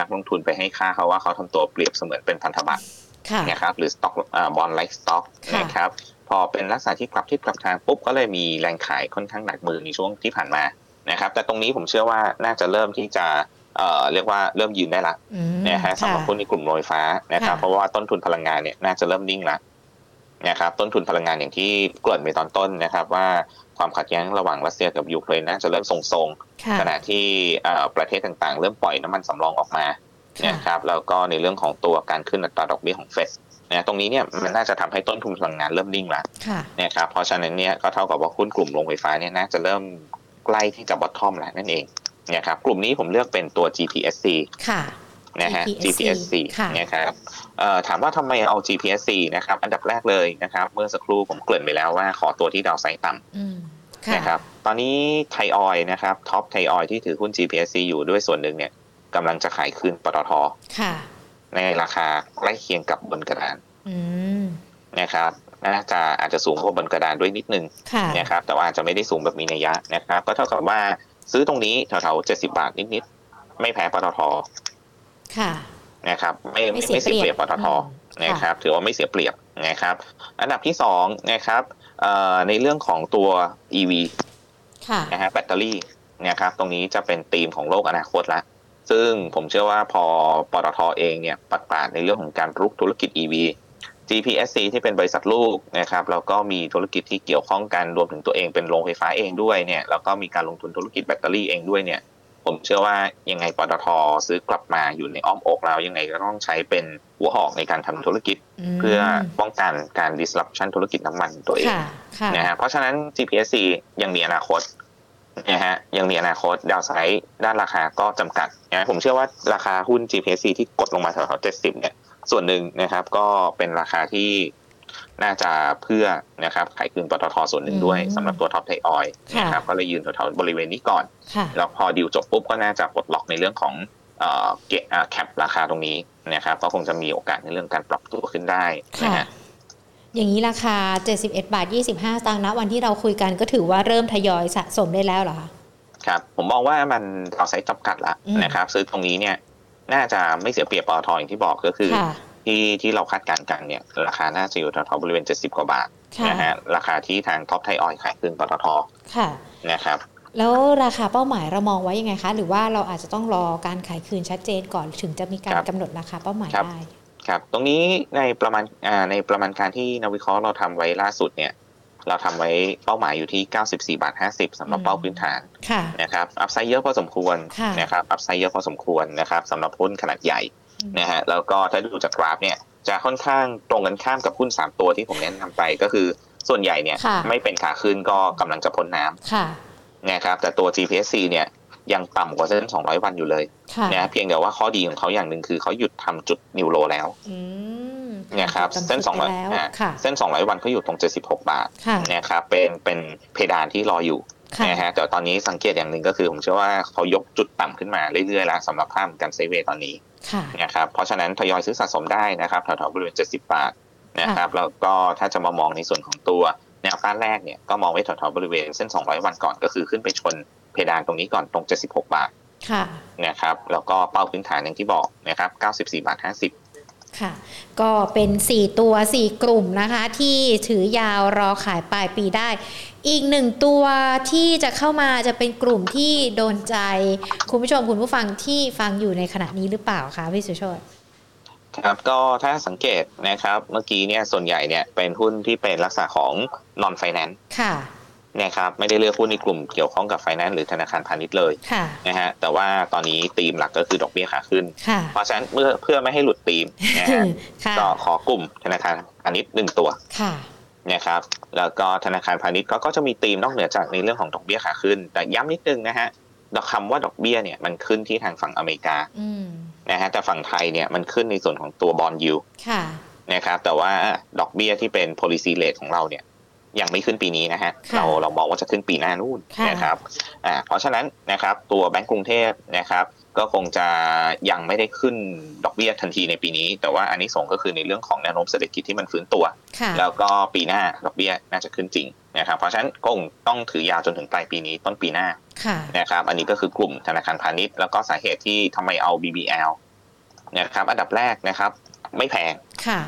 [SPEAKER 2] นักลงทุนไปให้ค่าเขาว่าเขาทำตัวเปรียบเสมือนเป็นพันธบัตร
[SPEAKER 1] ค่ะ
[SPEAKER 2] นะครับหรือ stock bond-like stock
[SPEAKER 1] ค่ะ
[SPEAKER 2] นะครับพอเป็นลักษณะที่กลับทิศกลับทางปุ๊บก็เลยมีแรงขายค่อนข้างหนักมือในช่วงที่ผ่านมานะครับแต่ตรงนี้ผมเชื่อว่าน่าจะเริ่มที่จะเอ่อเรียกว่าเริ่มยืนได้ละ
[SPEAKER 1] อืม
[SPEAKER 2] นะฮะสำหรับ
[SPEAKER 1] ค่ะ
[SPEAKER 2] หุ้นในกลุ่มโรงไฟฟ้านะครับ
[SPEAKER 1] ค่ะ
[SPEAKER 2] เพราะว่าต้นทุนพลังงานเนี่ยน่าจะเริ่มนิ่งละ นะครับต้นทุนพลังงานอย่างที่เกริ่นไปตอนต้นนะครับ ว่าความขัดแย้งระหว่างรัสเซียกับยูเครนน่าจะเริ่มทรง
[SPEAKER 1] ค่ะ
[SPEAKER 2] ๆขณะที่เอ่อประเทศต่างๆ เริ่มปล่อยน้ำมันสำรองออกมา
[SPEAKER 1] ค่ะ
[SPEAKER 2] นะครับแล้วก็ในเรื่องของตัวการขึ้นอัตราดอกเบี้ยของเฟดนะตรงนี้เนี่ยมันน่าจะทำให้ต้นทุนพลังงานเริ่มนิ่งละ
[SPEAKER 1] ค่ะ
[SPEAKER 2] นะครับเพราะฉะนั้นเนี่ยก็เท่ากับว่าหุ้นกลุ่มโรงไฟฟ้าเนี่ยน่าจะเริ่มใกล้ที่จะ bottom แล้วนั่นเองนะครับกลุ่มนี้ผมเลือกเป็นตัว GPSC
[SPEAKER 1] ค่ะ
[SPEAKER 2] นะฮะ
[SPEAKER 1] GPSC
[SPEAKER 2] GPSC
[SPEAKER 1] ค่ะ
[SPEAKER 2] นะครับเอ่อถามว่าทำไมเอา GPSC นะครับ อันดับแรกเลยนะครับ เมื่อสักครู่ผมเกริ่นไปแล้วว่าขอตัวที่ downside ต่ำ
[SPEAKER 1] อืมค่ะ
[SPEAKER 2] นะครับตอนนี้ไทยออยนะครับท็อปไทยออยที่ถือหุ้น GPSC อยู่ด้วยส่วนหนึ่งเนี่ยกำลังจะขายคืนปตท
[SPEAKER 1] ค่ะ
[SPEAKER 2] ในราคาใกล้เคียงกับบนกระดาน
[SPEAKER 1] อืม
[SPEAKER 2] นะครับน่าจะอาจจะสูงกว่าบนกระดานด้วยนิดนึง
[SPEAKER 1] ค่ะ
[SPEAKER 2] นะครับแต่ว่าอาจจะไม่ได้สูงแบบมีนัยยะนะครับ ก็เท่ากับว่าซื้อตรงนี้แถวๆเจ็ดสิบาทนิดๆไม่แพ้ปตท
[SPEAKER 1] ค่ะ
[SPEAKER 2] นะครับไม่
[SPEAKER 1] ไม่
[SPEAKER 2] ไม่
[SPEAKER 1] เสีย
[SPEAKER 2] ไม่เสียเปรียบปตท
[SPEAKER 1] อืม
[SPEAKER 2] นะครับถือว่าไม่เสียเปรียบนะครับ อันดับที่สองนะครับเอ่อในเรื่องของตัว EV
[SPEAKER 1] ค่ะ
[SPEAKER 2] นะฮะแบตเตอรี่นะครับตรงนี้จะเป็นธีมของโลกอนาคตละซึ่งผมเชื่อว่าพอปตทเองเนี่ยประกาศในเรื่องของการรุกธุรกิจ EV GPSC ที่เป็นบริษัทลูกนะครับแล้วก็มีธุรกิจที่เกี่ยวข้องกันรวมถึงตัวเองเป็นโรงไฟฟ้าเองด้วยเนี่ยแล้วก็มีการลงทุนธุรกิจแบตเตอรี่เองด้วยเนี่ย ผมเชื่อว่ายังไงปตทซื้อกลับมาอยู่ในอ้อมอกเรายังไงก็ต้องใช้เป็นหัวหอกในการทำธุรกิจ เพื่อป้องกันการ disruption ธุรกิจน้ำมันตัวเอง
[SPEAKER 1] ค่ะค่ะ
[SPEAKER 2] นะฮะเพราะฉะนั้น GPSC ยังมีอนาคตนะฮะยังมีอนาคตดาวไซด์ด้านราคาก็จำกัดนะผมเชื่อว่าราคาหุ้น GPSC ที่กดลงมาแถวๆ70 เนี่ย ส่วนหนึ่งนะครับก็เป็นราคาที่ น่าจะเพื่อนะครับขายคืนปตทส่วนหนึ่งด้วย
[SPEAKER 1] อืม
[SPEAKER 2] สำหรับตัวท็อปไทยออย
[SPEAKER 1] ค่ะ
[SPEAKER 2] นะครับก็เลยยืนแถวๆบริเวณนี้ก่อน
[SPEAKER 1] ค่ะ
[SPEAKER 2] แล้วพอดีลจบปุ๊บก็น่าจะปลดล็อกในเรื่องของเอ่อเกะแคปราคาตรงนี้นะครับก็คงจะมีโอกาสในเรื่องการปรับตัวขึ้นได้นะ
[SPEAKER 1] ค่ะ
[SPEAKER 2] ฮะ
[SPEAKER 1] อย่างนี้ราคา 71 บาท 25สตางค์นะวันที่เราคุยกันก็ถือว่าเริ่มทยอยสะสมได้แล้วเหรอคะ
[SPEAKER 2] ครับผมมองว่ามันเอาไซส์จำกัดละ
[SPEAKER 1] อืม
[SPEAKER 2] นะครับ ซื้อตรงนี้เนี่ยน่าจะไม่เสียเปรียบปตทอย่างที่บอกก็คือ
[SPEAKER 1] ค่ะ
[SPEAKER 2] ที่ที่เราคาดการณ์กันเนี่ยราคาน่าจะอยู่แถวๆบริเวณ 70 กว่าบาท
[SPEAKER 1] ค่ะ
[SPEAKER 2] นะฮะราคาที่ทางท็อปไทยออยขายคืนปตท
[SPEAKER 1] ค่ะ
[SPEAKER 2] นะครับ
[SPEAKER 1] แล้วราคาเป้าหมายเรามองไว้ยังไงคะ หรือว่าเราอาจจะต้องรอการขายคืนชัดเจนก่อนถึงจะมีการกำหนดราคาเป้าหมายได้
[SPEAKER 2] ครับตรงนี้ในประมาณอ่าในประมาณการที่นักวิเคราะห์เราทำไว้ล่าสุดเนี่ยเราทำไว้เป้าหมายอยู่ที่ 94 บาท 50สำหรับ
[SPEAKER 1] อืม
[SPEAKER 2] เป้าพื้นฐาน
[SPEAKER 1] ค่ะ
[SPEAKER 2] นะครับ upside เยอะพอสมควร
[SPEAKER 1] ค่ะ
[SPEAKER 2] นะครับ upside เยอะพอสมควรนะครับสำหรับหุ้นขนาดใหญ่
[SPEAKER 1] อืม
[SPEAKER 2] นะฮะแล้วก็ถ้าดูจากกราฟเนี่ยจะค่อนข้างตรงกันข้ามกับหุ้น3ตัวที่ผมแนะนำไปก็คือส่วนใหญ่เนี่ย
[SPEAKER 1] ค่ะ
[SPEAKER 2] ไม่เป็นขาขึ้นก็กำลังจะพ้นน้ำ
[SPEAKER 1] ค่ะ
[SPEAKER 2] นะครับแต่ตัว GPSC เนี่ยยังต่ำกว่าเส้น 200 วันอยู่เลย
[SPEAKER 1] ค่ะ
[SPEAKER 2] นะเพียงแต่ว่าข้อดีของเขาอย่างหนึ่งคือเขาหยุดทำจุด new low แล้ว
[SPEAKER 1] อืม
[SPEAKER 2] นะครับ
[SPEAKER 1] จำ
[SPEAKER 2] เส้น
[SPEAKER 1] จุดไปแล้ว
[SPEAKER 2] 200อ่า
[SPEAKER 1] ค่ะ
[SPEAKER 2] เส้น 200 วันเขาอยู่ตรง 76 บาท
[SPEAKER 1] ค่ะ
[SPEAKER 2] นะครับเป็นเป็นเพดานที่รออยู่
[SPEAKER 1] ค่ะ
[SPEAKER 2] นะฮะแต่ตอนนี้สังเกตอย่างหนึ่งก็คือผมเชื่อว่าเขายกจุดต่ำขึ้นมาเรื่อยๆแล้วสำหรับภาพการไซด์เวย์ตอนนี้
[SPEAKER 1] ค่ะ
[SPEAKER 2] นะครับเพราะฉะนั้นทยอยซื้อสะสมได้นะครับแถวๆบริเวณ 70 บาทนะครับแล้วก็ถ้าจะมามองในส่วนของตัวแนวต้านแรกเนี่ยก็มองไว้แถวๆบริเวณเส้น 200 วันก่อนก็คือขึ้นไปชนเพดานตรงนี้ก่อนตรง 76 บาท
[SPEAKER 1] ค่ะ
[SPEAKER 2] นะครับแล้วก็เป้าพื้นฐานอย่างที่บอกนะครับ94บาท50
[SPEAKER 1] ค่ะก็เป็น 4 ตัว 4 กลุ่มนะคะ ที่ถือยาวรอขายปลายปีได้ อีกหนึ่งตัวที่จะเข้ามาจะเป็นกลุ่มที่โดนใจ คุณผู้ชมคุณผู้ฟังที่ฟังอยู่ในขณะนี้หรือเปล่าคะพี่สุโชต
[SPEAKER 2] ครับก็ถ้าสังเกตนะครับเมื่อกี้เนี่ยส่วนใหญ่เนี่ยเป็นหุ้นที่เป็นลักษณะของ non finance
[SPEAKER 1] ค่ะ
[SPEAKER 2] นะครับไม่ได้เลือกหุ้นในกลุ่มเกี่ยวข้องกับ finance หรือธนาคารพาณิชย์เลย
[SPEAKER 1] ค่ะ
[SPEAKER 2] นะฮะแต่ว่าตอนนี้ธีมหลักก็คือดอกเบี้ยขาขึ้น
[SPEAKER 1] ค่ะ
[SPEAKER 2] เพราะฉะนั้นเมื่อเพื่อไม่ให้หลุดธีมนะฮะ
[SPEAKER 1] ค่ะ
[SPEAKER 2] ก็ขอกลุ่มธนาคารพาณิชย์หนึ่งตัว
[SPEAKER 1] ค่ะ
[SPEAKER 2] นะครับแล้วก็ธนาคารพาณิชย์ก็ก็จะมีธีมนอกเหนือจากในเรื่องของดอกเบี้ยขาขึ้น แต่ย้ำนิดนึงนะฮะดอกคำว่าดอกเบี้ยเนี่ยมันขึ้นที่ทางฝั่งอเมริกา
[SPEAKER 1] อืม
[SPEAKER 2] นะฮะแต่ฝั่งไทยเนี่ยมันขึ้นในส่วนของตัวบอลยู
[SPEAKER 1] ค่ะ
[SPEAKER 2] นะครับแต่ว่าดอกเบี้ยที่เป็น policy rate ของเราเนี่ยยังไม่ขึ้นปีนี้นะฮะ
[SPEAKER 1] ค่ะ
[SPEAKER 2] เราเรามองว่าจะขึ้นปีหน้านู่น
[SPEAKER 1] ค่ะ
[SPEAKER 2] นะครับอ่าเพราะฉะนั้นนะครับตัวแบงก์กรุงเทพนะครับ ก็คงจะยังไม่ได้ขึ้นดอกเบี้ยทันทีในปีนี้ แต่ว่าอันนี้ส่งส์ก็คือในเรื่องของแนวโน้มเศรษฐกิจที่มันฟื้นตัว
[SPEAKER 1] ค่ะ
[SPEAKER 2] แล้วก็ปีหน้าดอกเบี้ยน่าจะขึ้นจริงนะครับเพราะฉะนั้นก็คงต้องถือยาวจนถึงปลายปีนี้ต้นปีหน้า
[SPEAKER 1] ค่ะ
[SPEAKER 2] นะครับอันนี้ก็คือกลุ่มธนาคารพาณิชย์แล้วก็สาเหตุที่ทำไมเอา BBL นะครับอันดับแรกนะครับไม่แพง
[SPEAKER 1] ค่ะ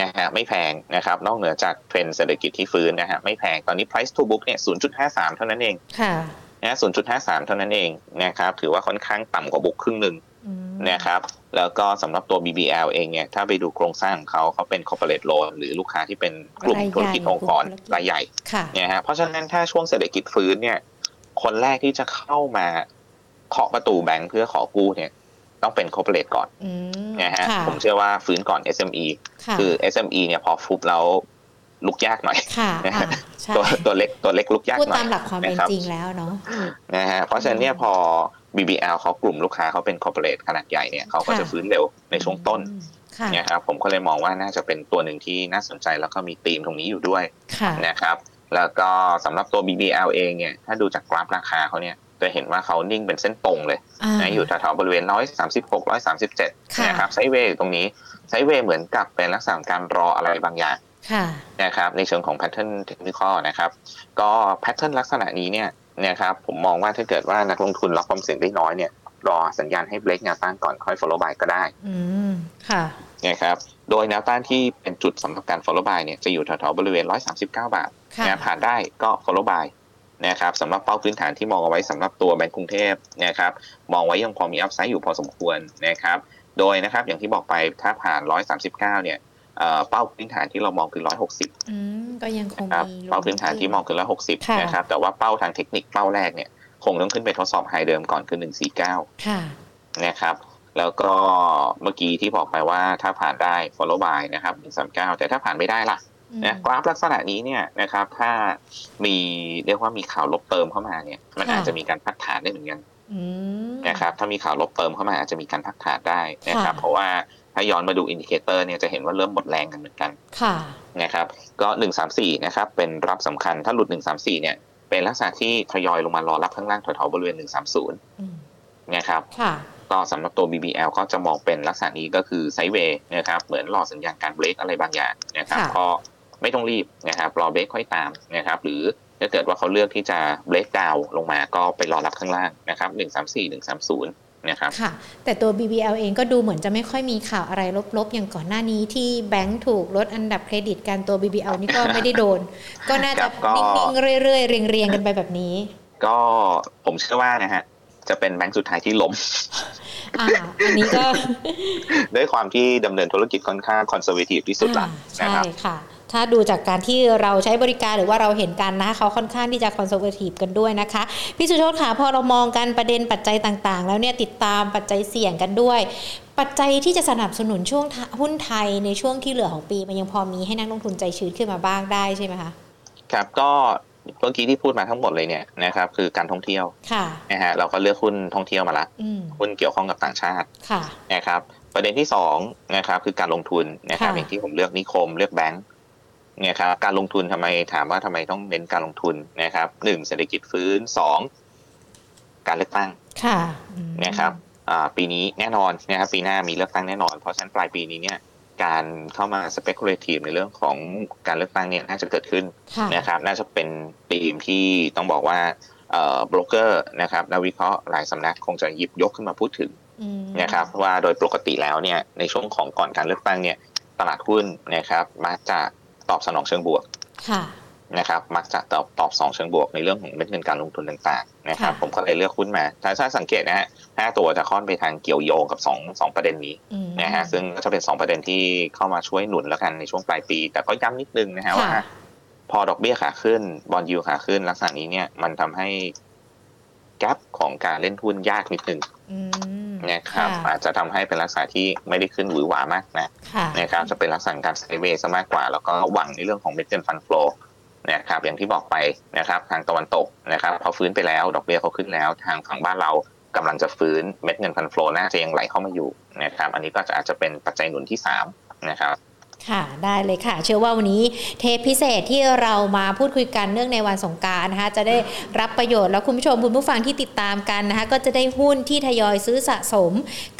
[SPEAKER 2] นะฮะไม่แพงนะครับนอกเหนือจากเทรนด์เศรษฐกิจที่ฟื้นนะฮะไม่แพงตอนนี้ price to book เนี่ย0.53 เท่านั้นเอง
[SPEAKER 1] ค่ะ
[SPEAKER 2] นะ0.53เท่านั้นเองนะครับ ถือว่าค่อนข้างต่ำกว่าบุ๊กครึ่งหนึ่ง
[SPEAKER 1] อืม
[SPEAKER 2] นะครับ แล้วก็สำหรับตัว BBL เองเนี่ย ถ้าไปดูโครงสร้างของเขาเขาเป็น corporate loan หรือลูกค้าที่เป็นกลุ่มธุรกิจองค์กรรายใหญ่
[SPEAKER 1] ค่ะ
[SPEAKER 2] เนี่ยฮะ เพราะฉะนั้นถ้าช่วงเศรษฐกิจฟื้นเนี่ย คนแรกที่จะเข้ามาเคาะประตูแบงค์เพื่อขอกู้เนี่ย ต้องเป็น corporate ก่อน
[SPEAKER 1] อืม
[SPEAKER 2] นะฮะ
[SPEAKER 1] ค่ะ
[SPEAKER 2] ผมเชื่อว่าฟื้นก่อน SME
[SPEAKER 1] ค่ะ
[SPEAKER 2] คือ SME เนี่ยพอฟุบแล้ว ลุกยากหน่อย
[SPEAKER 1] ค่ะอ่าใช่
[SPEAKER 2] ตัวตัวเล็กตัวเล็กลุกยาก
[SPEAKER 1] พูด
[SPEAKER 2] หน่อย
[SPEAKER 1] ตามหลักความเป็น
[SPEAKER 2] นะรับ
[SPEAKER 1] จริงแล้วเนาะ
[SPEAKER 2] นะฮะเพราะฉะนั้นเนี่ยพอ BBL เขากลุ่มลูกค้าเขาเป็น corporate ขนาดใหญ่เนี่ยเขาก็
[SPEAKER 1] ค่ะ
[SPEAKER 2] จะฟื้นเร็วในช่วงต้น
[SPEAKER 1] อืมค่ะ
[SPEAKER 2] นะครับผมก็เลยมองว่าน่าจะเป็นตัวหนึ่งที่น่าสนใจแล้วก็มีธีมตรงนี้อยู่ด้วย
[SPEAKER 1] ค่ะ
[SPEAKER 2] นะครับ แล้วก็สำหรับตัว BBL เองเนี่ยถ้าดูจากกราฟราคาเขาเนี่ยจะเห็นว่าเขานิ่งเป็นเส้นตรงเลย
[SPEAKER 1] อ่า
[SPEAKER 2] นะอยู่แถวๆบริเวณ 136 137
[SPEAKER 1] ค่ะ
[SPEAKER 2] นะครับไซด์เวย์อยู่ตรงนี้ไซด์เวย์เหมือนกับเป็นลักษณะของการรออะไรบางอย่าง นะครับในเชิงของ pattern technical นะครับก็ pattern ลักษณะนี้เนี่ยนะครับผมมองว่าถ้าเกิดว่านักลงทุนรับความเสี่ยงได้น้อยเนี่ยรอสัญญาณให้เบรกแนวต้านก่อนค่อย follow by ก็ได้
[SPEAKER 1] อืมค่ะ
[SPEAKER 2] นะครับโดยแนวต้านที่เป็นจุดสำหรับการ follow by เนี่ยจะอยู่แถวๆบริเวณ 139 บาทนะผ่านได้ก็ follow by นะครับสำหรับเป้าพื้นฐานที่มองเอาไว้สำหรับตัวแบงก์กรุงเทพนะครับมองไว้ยังพอมีอัพไซด์อยู่พอสมควรนะครับโดยนะครับอย่างที่บอกไปถ้าผ่าน 139 เนี่ย เป้าพื้นฐานที่เรามองคือ 160
[SPEAKER 1] อืมก็ยังคง
[SPEAKER 2] มีเป้าพื้นฐานที่มองคือ 160นะครับแต่ว่าเป้าทางเทคนิคเป้าแรกเนี่ยคงต้องขึ้นไปทดสอบไฮเดิมก่อนคือ 149
[SPEAKER 1] ค่ะ
[SPEAKER 2] นะครับแล้วก็เมื่อกี้ที่บอกไปว่าถ้าผ่านได้ follow buy นะครับ139 แต่ถ้าผ่านไม่ได้ล่ะนะกราฟลักษณะนี้เนี่ยนะครับถ้ามีเรียกว่ามีข่าวลบเติมเข้ามาเนี่ยมันอาจจะมีการพักฐานได้เหมือนกันนะครับถ้ามีข่าวลบเติมเข้ามาอาจจะมีการพักฐานได้นะครับเพราะว่า ถ้าย้อนมาดู indicator เนี่ยจะเห็นว่าเริ่มหมดแรงกันเหมือนกันนะครับ ก็หนึ่งสามสี่นะครับเป็นรับสำคัญถ้าหลุดหนึ่งสามสี่เนี่ยเป็นลักษณะที่ทยอยลงมารอรับข้างล่างแถวๆบริเวณหนึ่งสามศูนย์นะครับก็สำหรับตัว BBL ก็จะมองเป็นลักษณะนี้ก็คือไซด์เวย์นะครับเหมือนรอสัญญาณการเบรกอะไรบางอย่างนะครับก็ไม่ต้องรีบนะครับรอเบรกค่อยตามนะครับหรือถ้าเกิดว่าเขาเลือกที่จะเบรกดาวลงมาก็ไปรอรับข้างล่างนะครับหนึ่งสามสี่หนึ่งสามศูนย์ นะครับ
[SPEAKER 1] ค่ะ แต่ตัว BBL เองก็ดูเหมือนจะไม่ค่อยมีข่าวอะไรลบๆ อย่างก่อนหน้านี้ที่แบงค์ถูกลดอันดับเครดิตการตัว BBL นี่ก็ไม่ได้โดน ก็น่าจะนิ่งๆเรื่อยๆ เรียงๆ กันไปแบบนี้
[SPEAKER 2] ก็ผมเชื่อว่านะฮะจะเป็นแบงค์สุดท้ายที่ล้ม
[SPEAKER 1] อ่าอันนี้ก็
[SPEAKER 2] ด้วยความที่ดำเนินธุรกิจค่อนข้าง conservative ที่สุดละ
[SPEAKER 1] นะครับใช่ค่ะ ถ้าดูจากการที่เราใช้บริการหรือว่าเราเห็นกันนะเขาค่อนข้างที่จะ conservative กันด้วยนะคะพี่สุโชตค่ะพอเรามองกันประเด็นปัจจัยต่างๆ แล้วเนี่ยติดตามปัจจัยเสี่ยงกันด้วย ปัจจัยที่จะสนับสนุนช่วงหุ้นไทยในช่วงที่เหลือของปี มันยังพอมีให้นักลงทุนใจชื้นขึ้นมาบ้างได้ใช่ไหมคะ
[SPEAKER 2] ครับก็เมื่อกี้ที่พูดมาทั้งหมดเลยเนี่ยนะครับคือการท่องเที่ยว
[SPEAKER 1] ค่ะ
[SPEAKER 2] นะฮะเราก็เลือกหุ้นท่องเที่ยวมาละหุ้นเกี่ยวข้องกับต่างชาติ
[SPEAKER 1] ค่ะ
[SPEAKER 2] นะครับประเด็นที่สองนะครับคือการลงทุนนะครับอย่างที่ผมเลือกนิคมเลือกแบงก์เนี่ยครับการลงทุนทำไมถามว่าทำไมต้องเน้นการลงทุนนะครับหนึ่งเศรษฐกิจฟื้นสองการเลือกตั้ง
[SPEAKER 1] ค่ะ
[SPEAKER 2] นะครับปีนี้แน่นอนนะครับปีหน้ามีเลือกตั้งแน่นอน เพราะฉะนั้นปลายปีนี้เนี่ยการเข้ามา speculative ในเรื่องของการเลือกตั้งเนี่ยน่าจะเกิดขึ้นนะครับน่าจะเป็นปีมที่ต้องบอกว่าเอ่อบล็อกเกอร์นะครับนักวิเคราะห์หลายสำนักคงจะหยิบยกขึ้นมาพูดถึงนะครับว่าโดยปกติแล้วเนี่ยในช่วงของก่อนการเลือกตั้งเนี่ยตลาดหุ้นนะครับมาจะ ตอบสนองเชิงบวกนะครับมักจะตอบตอบสองเชิงบวกในเรื่องของเม็ดเงินการลงทุนต่างๆนะครับผมก็เลยเลือกหุ้นมาถ้าถ้าสังเกตนะฮะห้าตัวจะค่อนไปทางเกี่ยวโยงกับสองสองประเด็นนี้นะฮะซึ่งก็จะเป็นสองประเด็นที่เข้ามาช่วยหนุนแล้วกันในช่วงปลายปี แต่ก็ย้ำนิดนึงนะฮะว่าพอดอกเบี้ยขาขึ้นบอลยูขาขึ้นลักษณะนี้เนี่ยมันทำให้แกลบของการเล่นหุ้นยากนิดนึง นะครับอาจจะทำให้เป็นลักษณะที่ไม่ได้ขึ้นหวือหวามากนะนะครับจะเป็นลักษณะการไซเวย์ซะมากกว่า แล้วก็หวังในเรื่องของเม็ดเงินฟันโฟลนะครับอย่างที่บอกไปนะครับทางตะวันตกนะครับเขาฟื้นไปแล้ว ดอกเบี้ยเขาขึ้นแล้ว ทางฝั่งบ้านเรากำลังจะฟื้นเม็ดเงินฟันโฟลน่าจะยังไหลเข้ามาอยู่นะครับอันนี้ก็จะอาจจะเป็นปัจจัยหนุนที่3นะครับ
[SPEAKER 1] ค่ะได้เลยค่ะ เชื่อว่าวันนี้เทปพิเศษที่เรามาพูดคุยกันเนื่องในวันสงการนะคะจะได้รับประโยชน์แล้วคุณผู้ชมคุณผู้ฟังที่ติดตามกันนะคะก็จะได้หุ้นที่ทยอยซื้อสะสม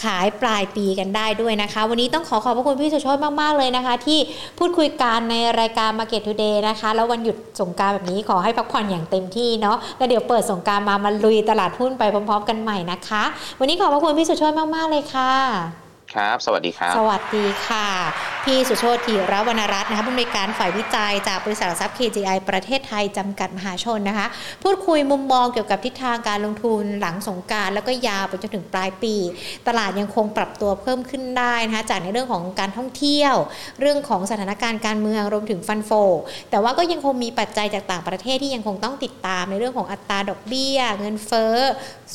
[SPEAKER 1] ขายปลายปีกันได้ด้วยนะคะ วันนี้ต้องขอขอบพระคุณพี่สุชดมาก ๆ เลยนะคะ ที่พูดคุยกันในรายการ Market Today นะคะ แล้ววันหยุดสงการแบบนี้ขอให้พักผ่อนอย่างเต็มที่เนาะแล้วเดี๋ยวเปิดสงการมามาลุยตลาดหุ้นไปพร้อม ๆ กันใหม่นะคะ วันนี้ขอบพระคุณพี่สุชดมากๆเลยค่ะ
[SPEAKER 2] ครับ สวัสดีครับ
[SPEAKER 1] สวัสดีค่ะ พี่สุโชติรวรรณรัตน์นะคะผู้อำนวยการฝ่ายวิจัยจากบริษัทหลักทรัพย์ KGI ประเทศไทยจำกัดมหาชนนะคะ พูดคุยมุมมองเกี่ยวกับทิศทางการลงทุนหลังสงการแล้วก็ยาวไปจนถึงปลายปี ตลาดยังคงปรับตัวเพิ่มขึ้นได้นะคะจากในเรื่องของการท่องเที่ยว เรื่องของสถานการณ์การเมืองรวมถึงฟันโฟ แต่ว่าก็ยังคงมีปัจจัยจากต่างประเทศที่ยังคงต้องติดตามในเรื่องของอัตราดอกเบี้ย เงินเฟ้อ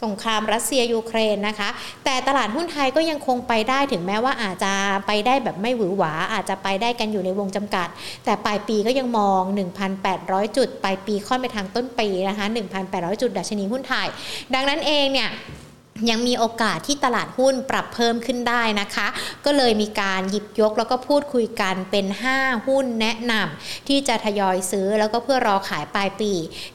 [SPEAKER 1] สงครามรัสเซียยูเครนนะคะ แต่ตลาดหุ้นไทยก็ยังคงไปได้ถึงแม้ว่าอาจจะไปได้แบบไม่หวือหวา อาจจะไปได้กันอยู่ในวงจำกัด แต่ปลายปีก็ยังมอง 1,800 จุด ปลายปีค่อนไปทางต้นปีนะคะ 1,800 จุดดัชนีหุ้นไทย ดังนั้นเองเนี่ย ยังมีโอกาสที่ตลาดหุ้นปรับเพิ่มขึ้นได้นะคะ ก็เลยมีการหยิบยกแล้วก็พูดคุยกันเป็น 5 หุ้นแนะนำที่จะทยอยซื้อแล้วก็เพื่อรอขายปลายปี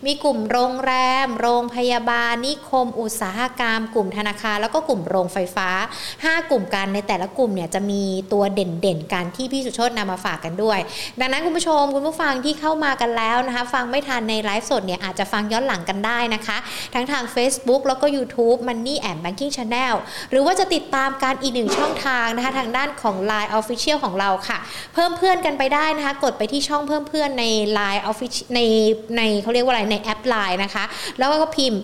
[SPEAKER 1] มีกลุ่มโรงแรม โรงพยาบาล นิคม อุตสาหกรรม กลุ่มธนาคารแล้วก็กลุ่มโรงไฟฟ้า 5 กลุ่มกันในแต่ละกลุ่มเนี่ยจะมีตัวเด่นๆกันที่พี่สุชตนำมาฝากกันด้วย ดังนั้นคุณผู้ชมคุณผู้ฟังที่เข้ามากันแล้วนะคะ ฟังไม่ทันในไลฟ์สดเนี่ยอาจจะฟังย้อนหลังกันได้นะคะ ทั้งทาง Facebook แล้วก็ YouTube Money and Banking Channel หรือว่าจะติดตามการอีกหนึ่งช่องทางนะคะทางด้านของ Line Official ของเราค่ะ เพิ่มเพื่อนกันไปได้นะคะ กดไปที่ช่องเพิ่มเพื่อนใน Line Official ในในเขาเรียกว่าอะไรในแอป Line นะคะ แล้วก็พิมพ์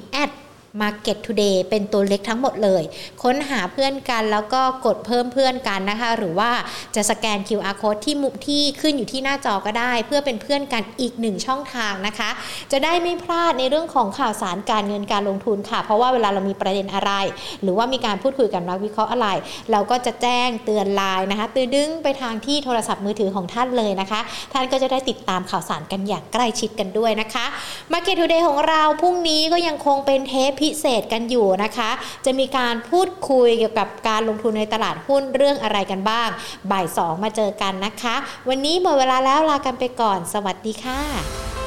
[SPEAKER 1] Market Today เป็นตัวเล็กทั้งหมดเลย ค้นหาเพื่อนกันแล้วก็กดเพิ่มเพื่อนกันนะคะ หรือว่าจะสแกน QR code ที่มุที่ขึ้นอยู่ที่หน้าจอก็ได้ เพื่อเป็นเพื่อนกันอีกหนึ่งช่องทางนะคะ จะได้ไม่พลาดในเรื่องของข่าวสารการเงินการลงทุนค่ะ เพราะว่าเวลาเรามีประเด็นอะไร หรือว่ามีการพูดคุยกับนักวิเคราะห์อะไร เราก็จะแจ้งเตือนไลน์นะคะตือดึงไปทางที่โทรศัพท์มือถือของท่านเลยนะคะ ท่านก็จะได้ติดตามข่าวสารกันอย่างใกล้ชิดกันด้วยนะคะ Market Today ของเราพรุ่งนี้ก็ยังคงเป็นเทปพิเศษกันอยู่นะคะ จะมีการพูดคุยเกี่ยวกับการลงทุนในตลาดหุ้นเรื่องอะไรกันบ้าง บ่าย 2 มาเจอกันนะคะ วันนี้หมดเวลาแล้วลากันไปก่อน สวัสดีค่ะ